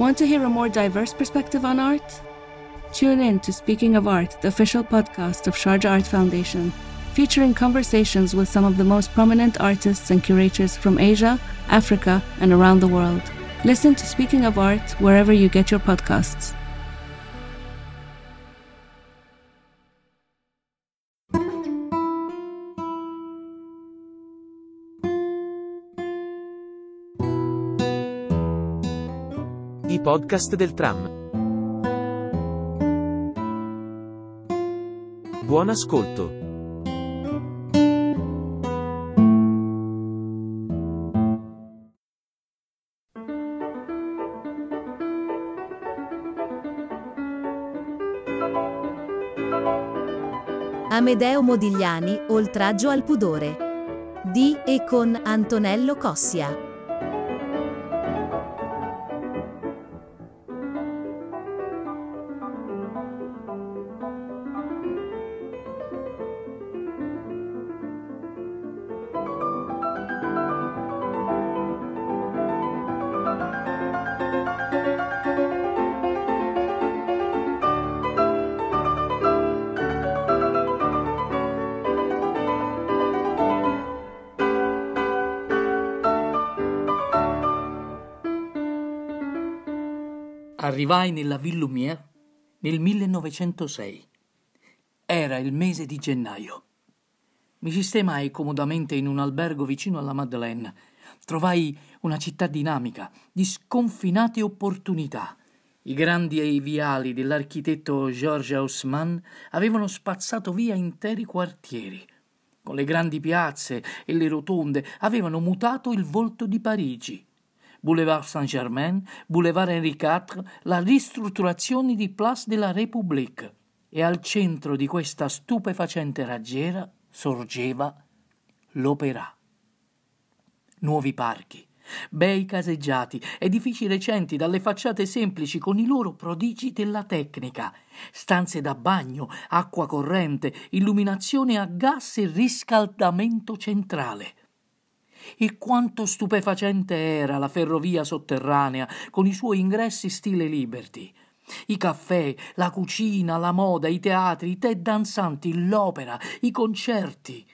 Want to hear a more diverse perspective on art? Tune in to Speaking of Art, the official podcast of Sharjah Art Foundation, featuring conversations with some of the most prominent artists and curators from Asia, Africa, and around the world. Listen to Speaking of Art wherever you get your podcasts. Podcast del tram. Buon ascolto. Amedeo Modigliani, Oltraggio al pudore. Di e con Antonello Cossia. Arrivai nella Ville Lumière nel 1906. Era il mese di gennaio. Mi sistemai comodamente in un albergo vicino alla Madeleine. Trovai una città dinamica, di sconfinate opportunità. I grandi viali dell'architetto Georges Haussmann avevano spazzato via interi quartieri. Con le grandi piazze e le rotonde avevano mutato il volto di Parigi. Boulevard Saint-Germain, Boulevard Henri IV, la ristrutturazione di Place de la République. E al centro di questa stupefacente raggiera sorgeva l'Opéra. Nuovi parchi, bei caseggiati, edifici recenti dalle facciate semplici con i loro prodigi della tecnica, stanze da bagno, acqua corrente, illuminazione a gas e riscaldamento centrale. E quanto stupefacente era la ferrovia sotterranea con i suoi ingressi stile Liberty. I caffè, la cucina, la moda, i teatri, i tè danzanti, l'opera, i concerti.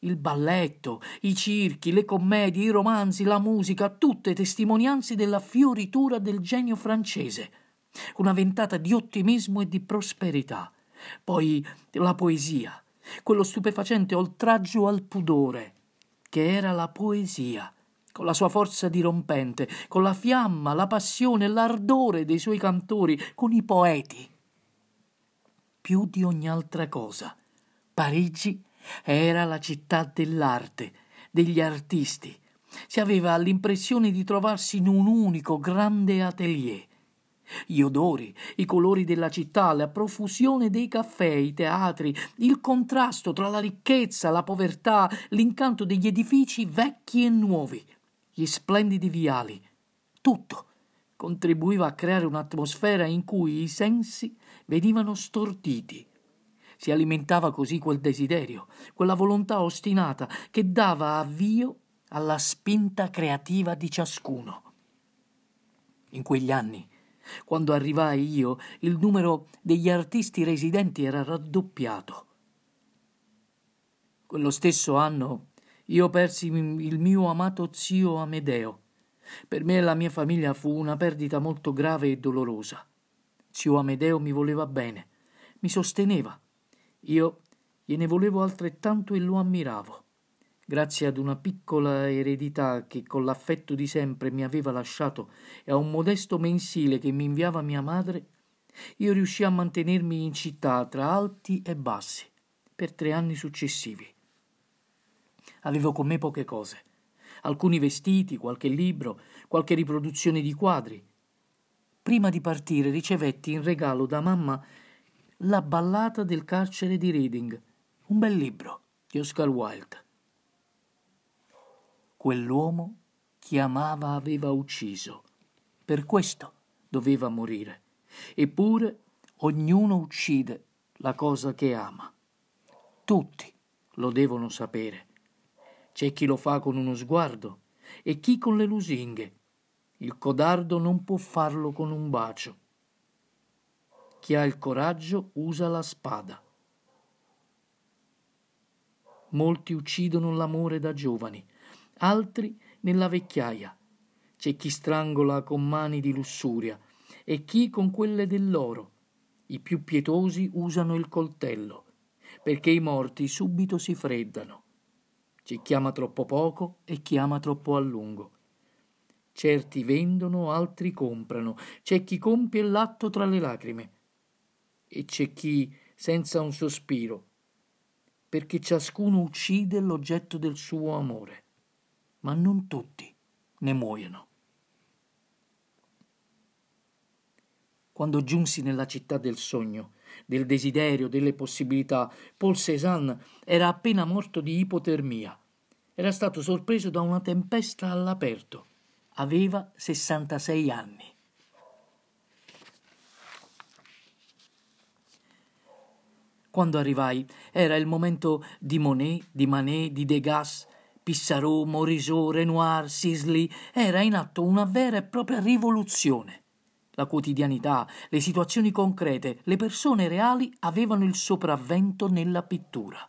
Il balletto, i circhi, le commedie, i romanzi, la musica, tutte testimonianze della fioritura del genio francese. Una ventata di ottimismo e di prosperità. Poi la poesia, quello stupefacente oltraggio al pudore, che era la poesia, con la sua forza dirompente, con la fiamma, la passione, l'ardore dei suoi cantori, con i poeti. Più di ogni altra cosa, Parigi era la città dell'arte, degli artisti. Si aveva l'impressione di trovarsi in un unico grande atelier gli odori, i colori della città, la profusione dei caffè, i teatri, il contrasto tra la ricchezza, la povertà, l'incanto degli edifici vecchi e nuovi, gli splendidi viali, tutto contribuiva a creare un'atmosfera in cui i sensi venivano storditi. Si alimentava così quel desiderio, quella volontà ostinata che dava avvio alla spinta creativa di ciascuno. In quegli anni quando arrivai io, il numero degli artisti residenti era raddoppiato. Quello stesso anno io persi il mio amato zio Amedeo. Per me e la mia famiglia fu una perdita molto grave e dolorosa. Zio Amedeo mi voleva bene, mi sosteneva. Io gliene volevo altrettanto e lo ammiravo. Grazie ad una piccola eredità che con l'affetto di sempre mi aveva lasciato e a un modesto mensile che mi inviava mia madre, io riuscii a mantenermi in città tra alti e bassi per tre anni successivi. Avevo con me poche cose, alcuni vestiti, qualche libro, qualche riproduzione di quadri. Prima di partire ricevetti in regalo da mamma La ballata del carcere di Reading, un bel libro di Oscar Wilde. Quell'uomo chi amava aveva ucciso. Per questo doveva morire. Eppure ognuno uccide la cosa che ama. Tutti lo devono sapere. C'è chi lo fa con uno sguardo e chi con le lusinghe. Il codardo non può farlo con un bacio. Chi ha il coraggio usa la spada. Molti uccidono l'amore da giovani, altri nella vecchiaia. C'è chi strangola con mani di lussuria e chi con quelle dell'oro. I più pietosi usano il coltello, perché i morti subito si freddano. C'è chi ama troppo poco e chi ama troppo a lungo. Certi vendono, altri comprano, c'è chi compie l'atto tra le lacrime e c'è chi senza un sospiro perché ciascuno uccide l'oggetto del suo amore, ma non tutti ne muoiono. Quando giunsi nella città del sogno, del desiderio, delle possibilità, Paul Cézanne era appena morto di ipotermia. Era stato sorpreso da una tempesta all'aperto. Aveva 66 anni. Quando arrivai era il momento di Monet, di Manet, di Degas, Pissarro, Morisot, Renoir, Sisley. Era in atto una vera e propria rivoluzione. La quotidianità, le situazioni concrete, le persone reali avevano il sopravvento nella pittura.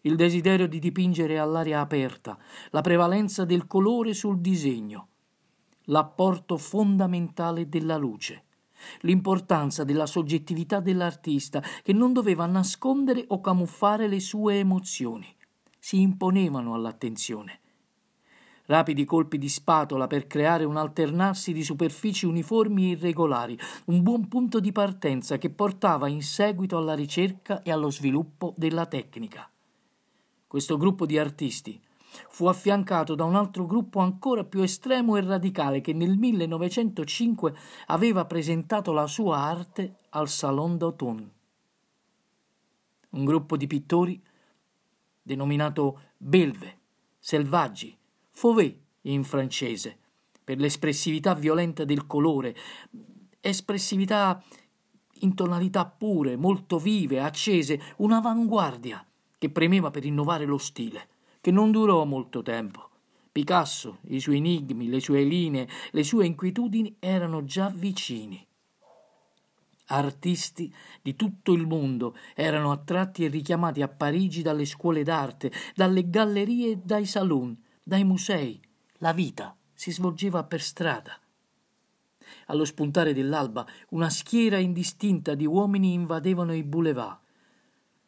Il desiderio di dipingere all'aria aperta, la prevalenza del colore sul disegno, l'apporto fondamentale della luce l'importanza della soggettività dell'artista che non doveva nascondere o camuffare le sue emozioni. Si imponevano all'attenzione. Rapidi colpi di spatola per creare un alternarsi di superfici uniformi e irregolari, un buon punto di partenza che portava in seguito alla ricerca e allo sviluppo della tecnica. Questo gruppo di artisti, fu affiancato da un altro gruppo ancora più estremo e radicale che nel 1905 aveva presentato la sua arte al Salon d'automne. Un gruppo di pittori denominato belve, selvaggi, fauvé in francese, per l'espressività violenta del colore, espressività in tonalità pure, molto vive, accese, un'avanguardia che premeva per innovare lo stile che non durò molto tempo. Picasso, i suoi enigmi, le sue linee, le sue inquietudini erano già vicini. Artisti di tutto il mondo erano attratti e richiamati a Parigi dalle scuole d'arte, dalle gallerie e dai salon, dai musei. La vita si svolgeva per strada. Allo spuntare dell'alba una schiera indistinta di uomini invadevano i boulevard.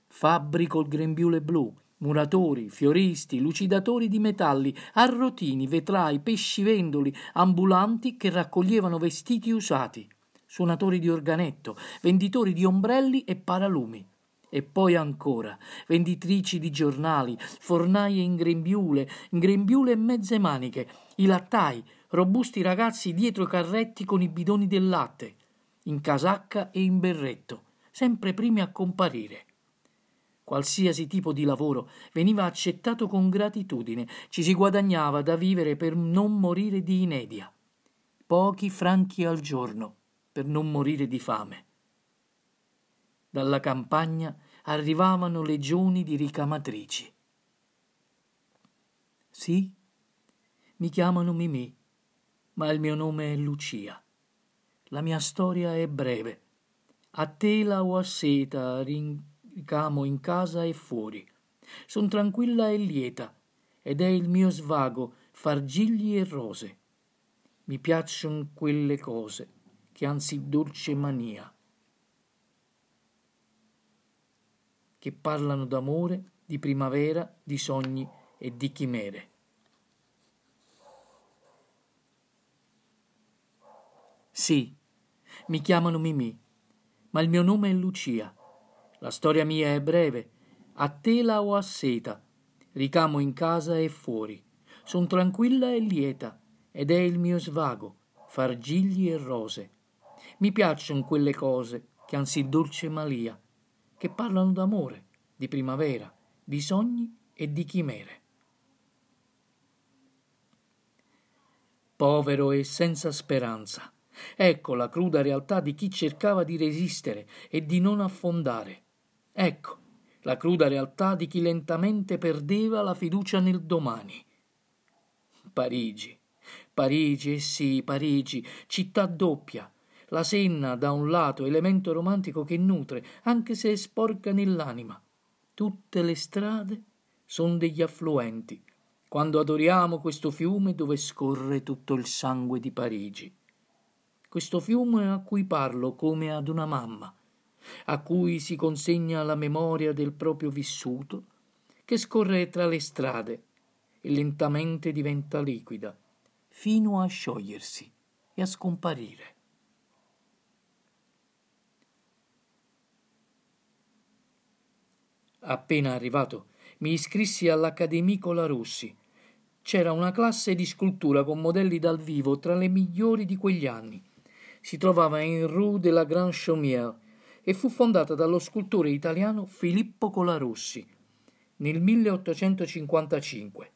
Fabbri col grembiule blu, muratori, fioristi, lucidatori di metalli, arrotini, vetrai, pescivendoli, ambulanti che raccoglievano vestiti usati, suonatori di organetto, venditori di ombrelli e paralumi. E poi ancora, venditrici di giornali, fornaie in grembiule, in grembiule e mezze maniche, i lattai, robusti ragazzi dietro i carretti con i bidoni del latte, in casacca e in berretto, sempre primi a comparire. Qualsiasi tipo di lavoro veniva accettato con gratitudine, ci si guadagnava da vivere per non morire di inedia. Pochi franchi al giorno per non morire di fame. Dalla campagna arrivavano legioni di ricamatrici. Sì, mi chiamano Mimì, ma il mio nome è Lucia. La mia storia è breve. A tela o a seta, ricamo in casa e fuori. Son tranquilla e lieta, ed è il mio svago far gigli e rose. Mi piacciono quelle cose che sì dolce mania, che parlano d'amore, di primavera, di sogni e di chimere. Sì, mi chiamano Mimì, ma il mio nome è Lucia la storia mia è breve, a tela o a seta, ricamo in casa e fuori. Son tranquilla e lieta, ed è il mio svago, far gigli e rose. Mi piacciono quelle cose che sì dolce malia, che parlano d'amore, di primavera, di sogni e di chimere. Povero e senza speranza. Ecco la cruda realtà di chi cercava di resistere e di non affondare. Ecco la cruda realtà di chi lentamente perdeva la fiducia nel domani. Parigi, Parigi, eh sì, Parigi, città doppia. La Senna, da un lato, elemento romantico che nutre, anche se è sporca nell'anima. Tutte le strade sono degli affluenti, quando adoriamo questo fiume dove scorre tutto il sangue di Parigi. Questo fiume a cui parlo come ad una mamma, a cui si consegna la memoria del proprio vissuto, che scorre tra le strade e lentamente diventa liquida, fino a sciogliersi e a scomparire. Appena arrivato, mi iscrissi all'Accademia Colarossi. C'era una classe di scultura con modelli dal vivo tra le migliori di quegli anni. Si trovava in Rue de la Grande Chaumière e fu fondata dallo scultore italiano Filippo Colarossi nel 1855.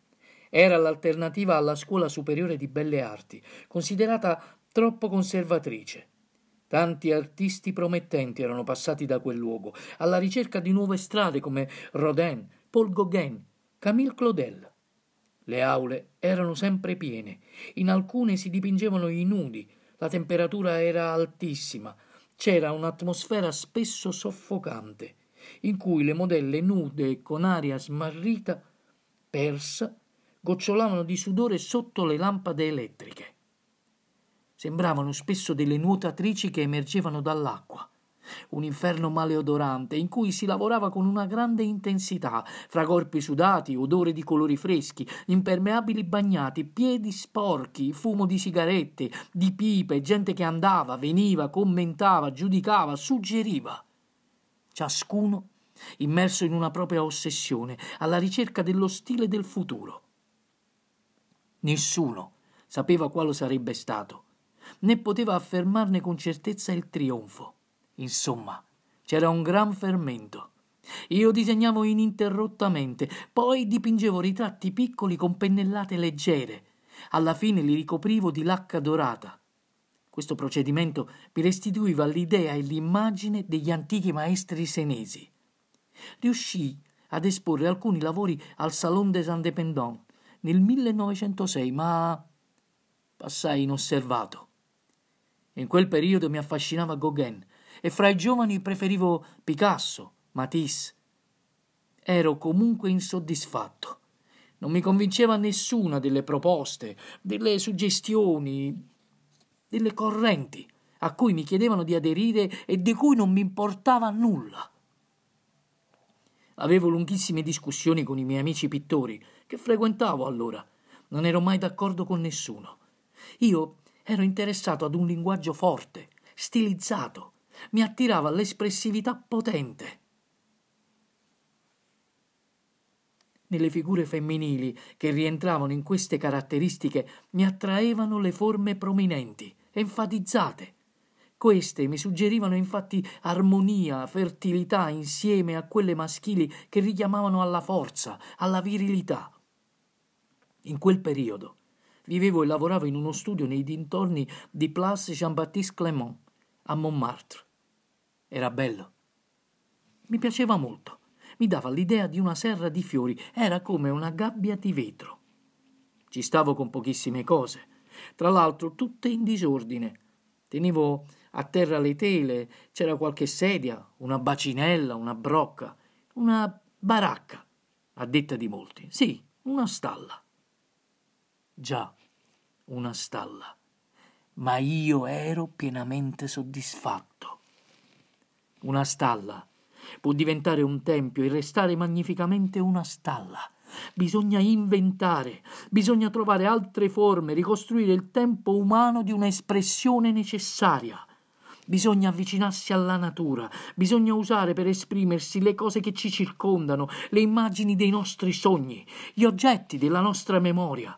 Era l'alternativa alla Scuola Superiore di Belle Arti, considerata troppo conservatrice. Tanti artisti promettenti erano passati da quel luogo, alla ricerca di nuove strade come Rodin, Paul Gauguin, Camille Claudel. Le aule erano sempre piene, in alcune si dipingevano i nudi, la temperatura era altissima, c'era un'atmosfera spesso soffocante, in cui le modelle nude e con aria smarrita, persa, gocciolavano di sudore sotto le lampade elettriche. Sembravano spesso delle nuotatrici che emergevano dall'acqua. Un inferno maleodorante in cui si lavorava con una grande intensità, fra corpi sudati, odore di colori freschi, impermeabili bagnati, piedi sporchi, fumo di sigarette, di pipe, gente che andava, veniva, commentava, giudicava, suggeriva. Ciascuno immerso in una propria ossessione, alla ricerca dello stile del futuro. Nessuno sapeva quale sarebbe stato, né poteva affermarne con certezza il trionfo. Insomma, c'era un gran fermento. Io disegnavo ininterrottamente, poi dipingevo ritratti piccoli con pennellate leggere. Alla fine li ricoprivo di lacca dorata. Questo procedimento mi restituiva l'idea e l'immagine degli antichi maestri senesi. Riuscii ad esporre alcuni lavori al Salon des Indépendants nel 1906, ma passai inosservato. In quel periodo mi affascinava Gauguin e fra i giovani preferivo Picasso, Matisse. Ero comunque insoddisfatto. Non mi convinceva nessuna delle proposte, delle suggestioni, delle correnti a cui mi chiedevano di aderire e di cui non mi importava nulla. Avevo lunghissime discussioni con i miei amici pittori, che frequentavo allora. Non ero mai d'accordo con nessuno. Io ero interessato ad un linguaggio forte, stilizzato. Mi attirava l'espressività potente. Nelle figure femminili che rientravano in queste caratteristiche mi attraevano le forme prominenti, enfatizzate, queste mi suggerivano infatti armonia, fertilità insieme a quelle maschili che richiamavano alla forza, alla virilità. In quel periodo vivevo e lavoravo in uno studio nei dintorni di Place Jean-Baptiste Clément, a Montmartre. Era bello. Mi piaceva molto. Mi dava l'idea di una serra di fiori, era come una gabbia di vetro. Ci stavo con pochissime cose, tra l'altro tutte in disordine. Tenevo a terra le tele, c'era qualche sedia, una bacinella, una brocca, una baracca, a detta di molti. Sì, una stalla. Già, una stalla. Ma io ero pienamente soddisfatto. Una stalla può diventare un tempio e restare magnificamente una stalla. Bisogna inventare, bisogna trovare altre forme, ricostruire il tempo umano di un'espressione necessaria. Bisogna avvicinarsi alla natura, bisogna usare per esprimersi le cose che ci circondano, le immagini dei nostri sogni, gli oggetti della nostra memoria.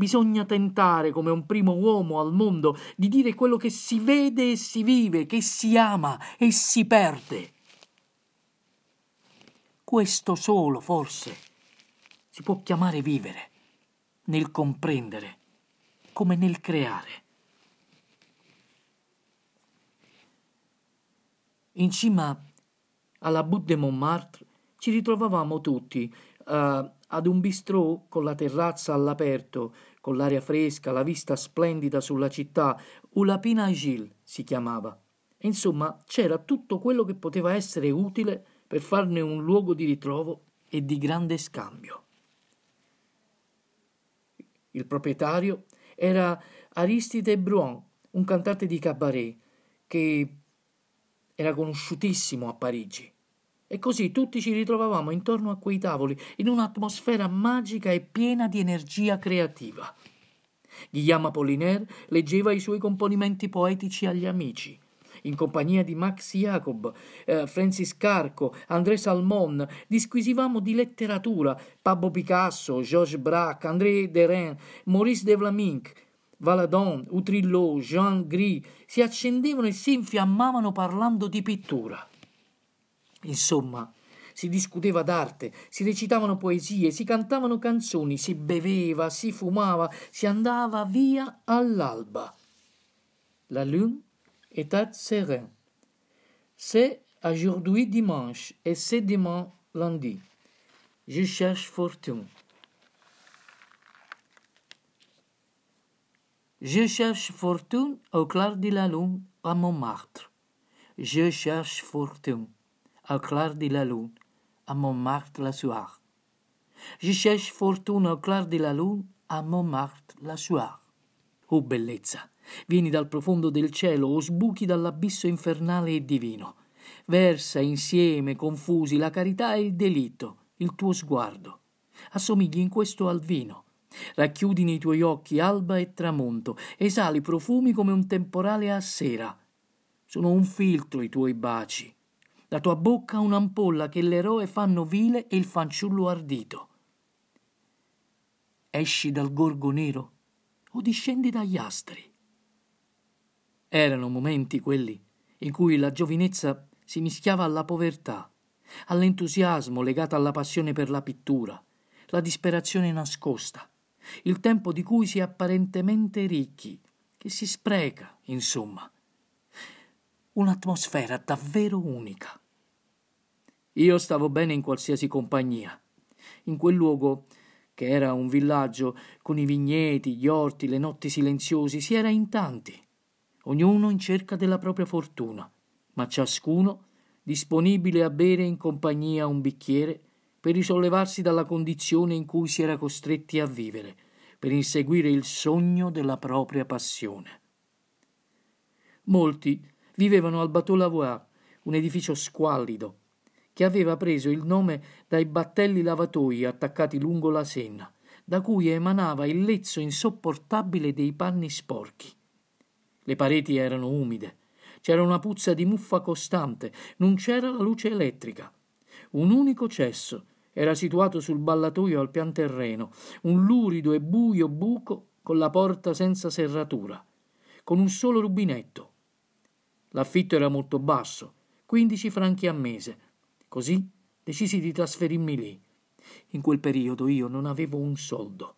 Bisogna tentare, come un primo uomo al mondo, di dire quello che si vede e si vive, che si ama e si perde. Questo solo, forse, si può chiamare vivere, nel comprendere, come nel creare. In cima alla Butte Montmartre ci ritrovavamo tutti uh, ad un bistrò con la terrazza all'aperto, con l'aria fresca, la vista splendida sulla città, Ulapina Agil si chiamava. Insomma, c'era tutto quello che poteva essere utile per farne un luogo di ritrovo e di grande scambio. Il proprietario era Aristide Bruin, un cantante di cabaret che era conosciutissimo a Parigi. E così tutti ci ritrovavamo intorno a quei tavoli, in un'atmosfera magica e piena di energia creativa. Guillaume Apollinaire leggeva i suoi componimenti poetici agli amici, in compagnia di Max Jacob, eh, Francis Carco, André Salmon, disquisivamo di letteratura, Pablo Picasso, Georges Braque, André Derain, Maurice de Vlaminck, Valadon, Utrillo, Jean Gris si accendevano e si infiammavano parlando di pittura. Insomma, si discuteva d'arte, si recitavano poesie, si cantavano canzoni, si beveva, si fumava, si andava via all'alba. La lune était sereine. C'est aujourd'hui dimanche et c'est demain lundi. Je cherche fortune. Je cherche fortune au clair de la lune à Montmartre. Je cherche fortune au clair de la lune à Montmartre la soir. Je cherche fortune au clair de la lune a Montmartre la soir. Oh bellezza! Vieni dal profondo del cielo o sbuchi dall'abisso infernale e divino. Versa insieme, confusi, la carità e il delitto, il tuo sguardo. Assomigli in questo al vino. Racchiudi nei tuoi occhi alba e tramonto, esali profumi come un temporale a sera. Sono un filtro i tuoi baci. La tua bocca un'ampolla che l'eroe fanno vile e il fanciullo ardito. Esci dal gorgo nero o discendi dagli astri. Erano momenti quelli in cui la giovinezza si mischiava alla povertà, all'entusiasmo legato alla passione per la pittura, la disperazione nascosta, il tempo di cui si è apparentemente ricchi, che si spreca, insomma. Un'atmosfera davvero unica. Io stavo bene in qualsiasi compagnia. In quel luogo, che era un villaggio, con i vigneti, gli orti, le notti silenziosi, si era in tanti, ognuno in cerca della propria fortuna, ma ciascuno disponibile a bere in compagnia un bicchiere per risollevarsi dalla condizione in cui si era costretti a vivere, per inseguire il sogno della propria passione. Molti vivevano al Bateau Lavoir, un edificio squallido, che aveva preso il nome dai battelli lavatoi attaccati lungo la Senna, da cui emanava il lezzo insopportabile dei panni sporchi. Le pareti erano umide, c'era una puzza di muffa costante, non c'era la luce elettrica. Un unico cesso era situato sul ballatoio al pian terreno, un lurido e buio buco con la porta senza serratura, con un solo rubinetto. L'affitto era molto basso, 15 franchi a mese. Così decisi di trasferirmi lì. In quel periodo io non avevo un soldo.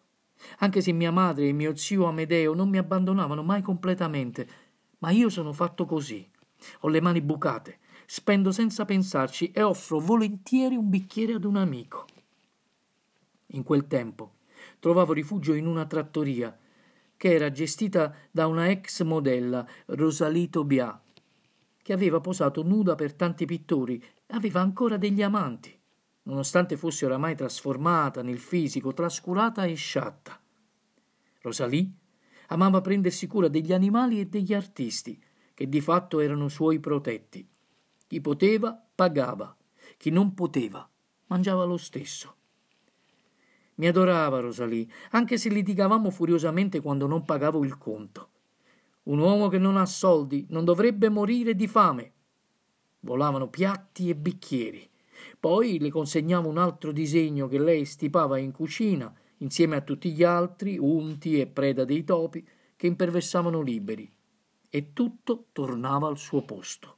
Anche se mia madre e mio zio Amedeo non mi abbandonavano mai completamente, ma io sono fatto così. Ho le mani bucate, spendo senza pensarci e offro volentieri un bicchiere ad un amico. In quel tempo trovavo rifugio in una trattoria che era gestita da una ex modella, Rosalie Tobias, che aveva posato nuda per tanti pittori aveva ancora degli amanti, nonostante fosse oramai trasformata nel fisico, trascurata e sciatta. Rosalie amava prendersi cura degli animali e degli artisti, che di fatto erano suoi protetti. Chi poteva pagava, chi non poteva mangiava lo stesso. Mi adorava Rosalie, anche se litigavamo furiosamente quando non pagavo il conto. Un uomo che non ha soldi non dovrebbe morire di fame. Volavano piatti e bicchieri. Poi le consegnavo un altro disegno che lei stipava in cucina, insieme a tutti gli altri, unti e preda dei topi, che imperversavano liberi. E tutto tornava al suo posto.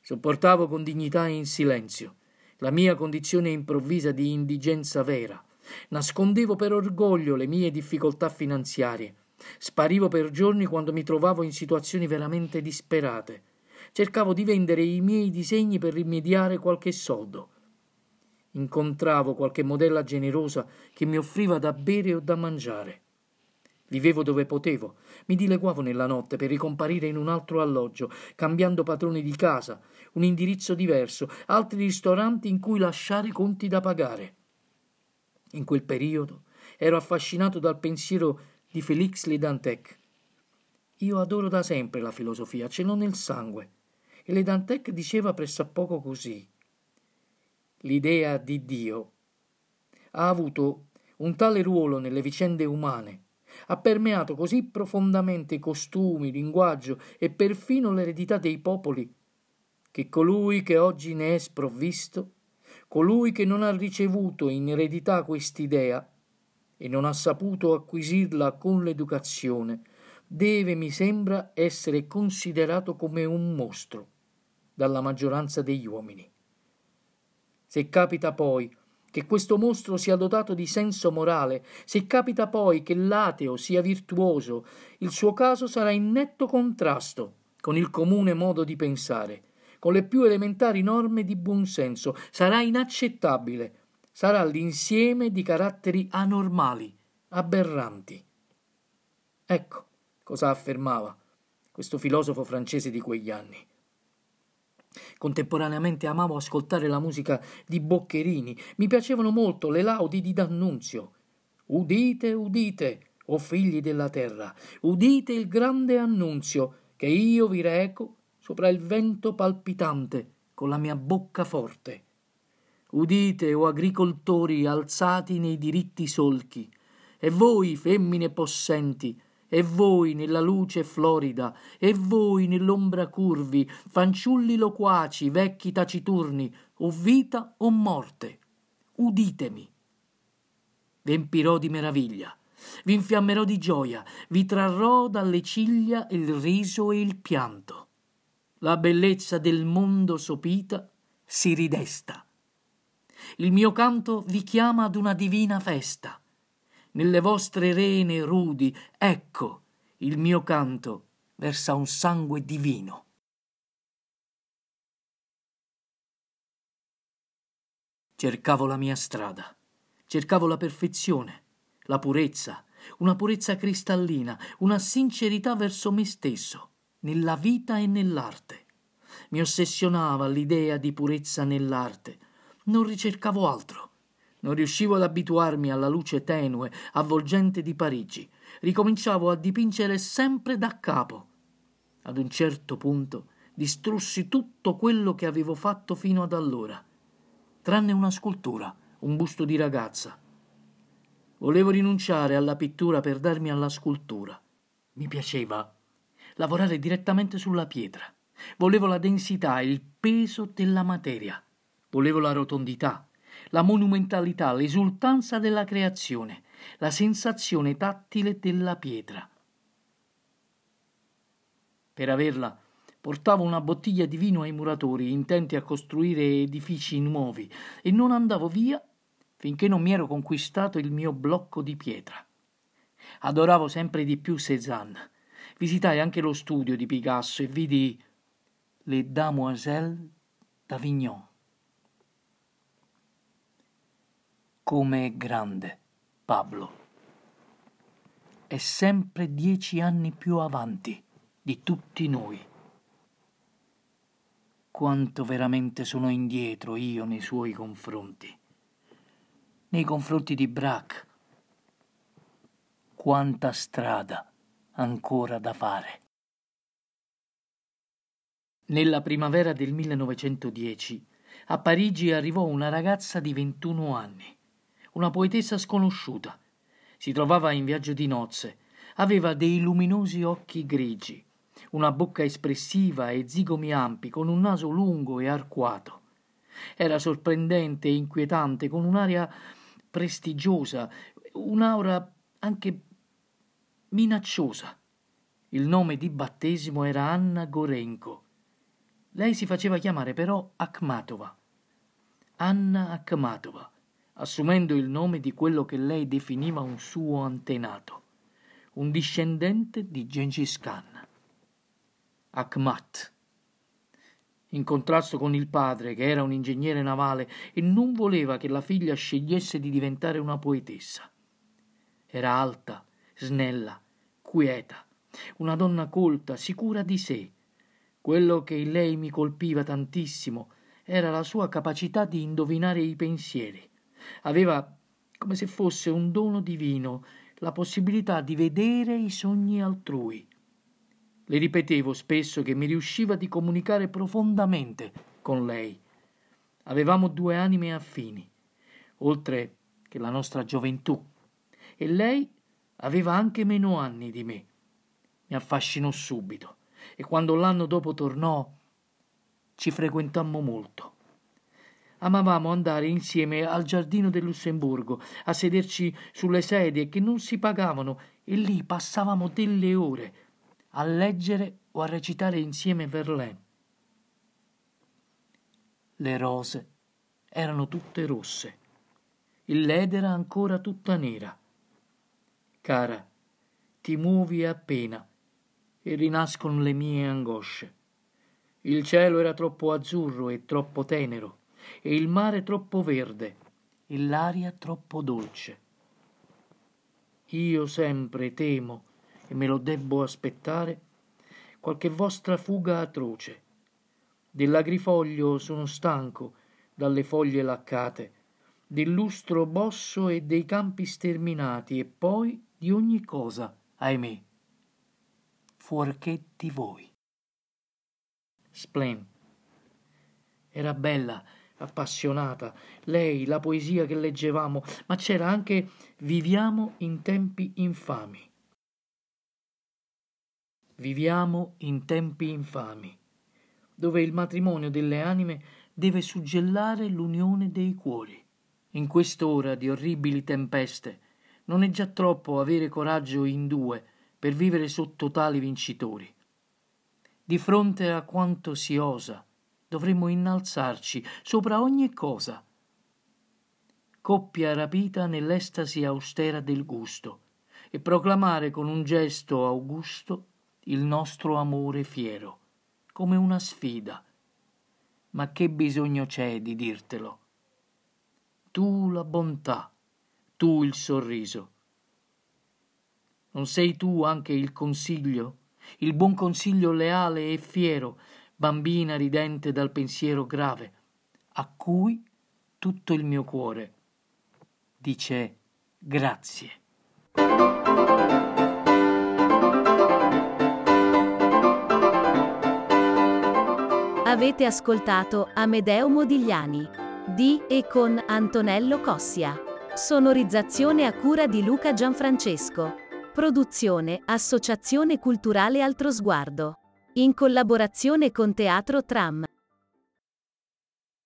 Sopportavo con dignità e in silenzio la mia condizione improvvisa di indigenza vera. Nascondevo per orgoglio le mie difficoltà finanziarie. Sparivo per giorni quando mi trovavo in situazioni veramente disperate. Cercavo di vendere i miei disegni per rimediare qualche soldo. incontravo qualche modella generosa che mi offriva da bere o da mangiare. Vivevo dove potevo, mi dileguavo nella notte per ricomparire in un altro alloggio, cambiando padroni di casa, un indirizzo diverso, altri ristoranti in cui lasciare conti da pagare. In quel periodo ero affascinato dal pensiero di Félix Ledantec. Io adoro da sempre la filosofia, ce l'ho nel sangue. E Ledantec diceva pressappoco così. L'idea di Dio ha avuto un tale ruolo nelle vicende umane ha permeato così profondamente i costumi, il linguaggio e perfino l'eredità dei popoli, che colui che oggi ne è sprovvisto, colui che non ha ricevuto in eredità quest'idea e non ha saputo acquisirla con l'educazione, deve, mi sembra, essere considerato come un mostro dalla maggioranza degli uomini. Se capita poi che questo mostro sia dotato di senso morale, se capita poi che l'ateo sia virtuoso, il suo caso sarà in netto contrasto con il comune modo di pensare, con le più elementari norme di buonsenso, sarà inaccettabile, sarà l'insieme di caratteri anormali, aberranti. Ecco cosa affermava questo filosofo francese di quegli anni. Contemporaneamente amavo ascoltare la musica di Boccherini, mi piacevano molto le laudi di D'Annunzio. Udite, udite, o figli della terra, udite il grande annunzio che io vi reco sopra il vento palpitante con la mia bocca forte. Udite, o agricoltori alzati nei diritti solchi, e voi, femmine possenti, e voi nella luce florida, e voi nell'ombra curvi, fanciulli loquaci, vecchi taciturni, o vita o morte, uditemi. V'empirò di meraviglia, vi infiammerò di gioia, vi trarrò dalle ciglia il riso e il pianto. La bellezza del mondo sopita si ridesta. Il mio canto vi chiama ad una divina festa nelle vostre rene rudi, ecco, il mio canto versa un sangue divino. Cercavo la mia strada, cercavo la perfezione, la purezza, una purezza cristallina, una sincerità verso me stesso, nella vita e nell'arte. Mi ossessionava l'idea di purezza nell'arte. Non ricercavo altro. Non riuscivo ad abituarmi alla luce tenue, avvolgente di Parigi. Ricominciavo a dipingere sempre da capo. Ad un certo punto distrussi tutto quello che avevo fatto fino ad allora, tranne una scultura, un busto di ragazza. Volevo rinunciare alla pittura per darmi alla scultura. Mi piaceva lavorare direttamente sulla pietra. Volevo la densità e il peso della materia. Volevo la rotondità, la monumentalità, l'esultanza della creazione, la sensazione tattile della pietra. Per averla portavo una bottiglia di vino ai muratori intenti a costruire edifici nuovi e non andavo via finché non mi ero conquistato il mio blocco di pietra. Adoravo sempre di più Cézanne. Visitai anche lo studio di Picasso e vidi Le Damoiselles d'Avignon. Come è grande Pablo. È sempre dieci anni più avanti di tutti noi. Quanto veramente sono indietro io nei suoi confronti, nei confronti di Brack. Quanta strada ancora da fare. Nella primavera del 1910 a Parigi arrivò una ragazza di 21 anni una poetessa sconosciuta. Si trovava in viaggio di nozze. Aveva dei luminosi occhi grigi, una bocca espressiva e zigomi ampi, con un naso lungo e arcuato. Era sorprendente e inquietante, con un'aria prestigiosa, un'aura anche minacciosa. Il nome di battesimo era Anna Gorenko. Lei si faceva chiamare però Akhmatova. Anna Akhmatova assumendo il nome di quello che lei definiva un suo antenato, un discendente di Gengis Khan. Akhmat. in contrasto con il padre, che era un ingegnere navale e non voleva che la figlia scegliesse di diventare una poetessa. Era alta, snella, quieta, una donna colta, sicura di sé. Quello che in lei mi colpiva tantissimo era la sua capacità di indovinare i pensieri. Aveva, come se fosse un dono divino, la possibilità di vedere i sogni altrui. Le ripetevo spesso che mi riusciva di comunicare profondamente con lei. Avevamo due anime affini, oltre che la nostra gioventù, e lei aveva anche meno anni di me. Mi affascinò subito e quando l'anno dopo tornò ci frequentammo molto. Amavamo andare insieme al giardino del Lussemburgo, a sederci sulle sedie che non si pagavano e lì passavamo delle ore a leggere o a recitare insieme Verlaine. Le rose erano tutte rosse, il led era ancora tutta nera. Cara, ti muovi appena e rinascono le mie angosce. Il cielo era troppo azzurro e troppo tenero, e il mare troppo verde, e l'aria troppo dolce. Io sempre temo, e me lo debbo aspettare, qualche vostra fuga atroce. Dell'agrifoglio sono stanco, dalle foglie laccate, del lustro bosso e dei campi sterminati, e poi di ogni cosa, ahimè, fuorché di voi. Splen. Era bella, appassionata, lei, la poesia che leggevamo, ma c'era anche Viviamo in tempi infami. Viviamo in tempi infami, dove il matrimonio delle anime deve suggellare l'unione dei cuori. In quest'ora di orribili tempeste non è già troppo avere coraggio in due per vivere sotto tali vincitori. Di fronte a quanto si osa, dovremmo innalzarci sopra ogni cosa. Coppia rapita nell'estasi austera del gusto e proclamare con un gesto augusto il nostro amore fiero, come una sfida. Ma che bisogno c'è di dirtelo? Tu la bontà, tu il sorriso. Non sei tu anche il consiglio? il buon consiglio leale e fiero, bambina ridente dal pensiero grave, a cui tutto il mio cuore dice grazie. Avete ascoltato Amedeo Modigliani di e con Antonello Cossia. Sonorizzazione a cura di Luca Gianfrancesco. Produzione Associazione Culturale Altro Sguardo. In collaborazione con Teatro Tram.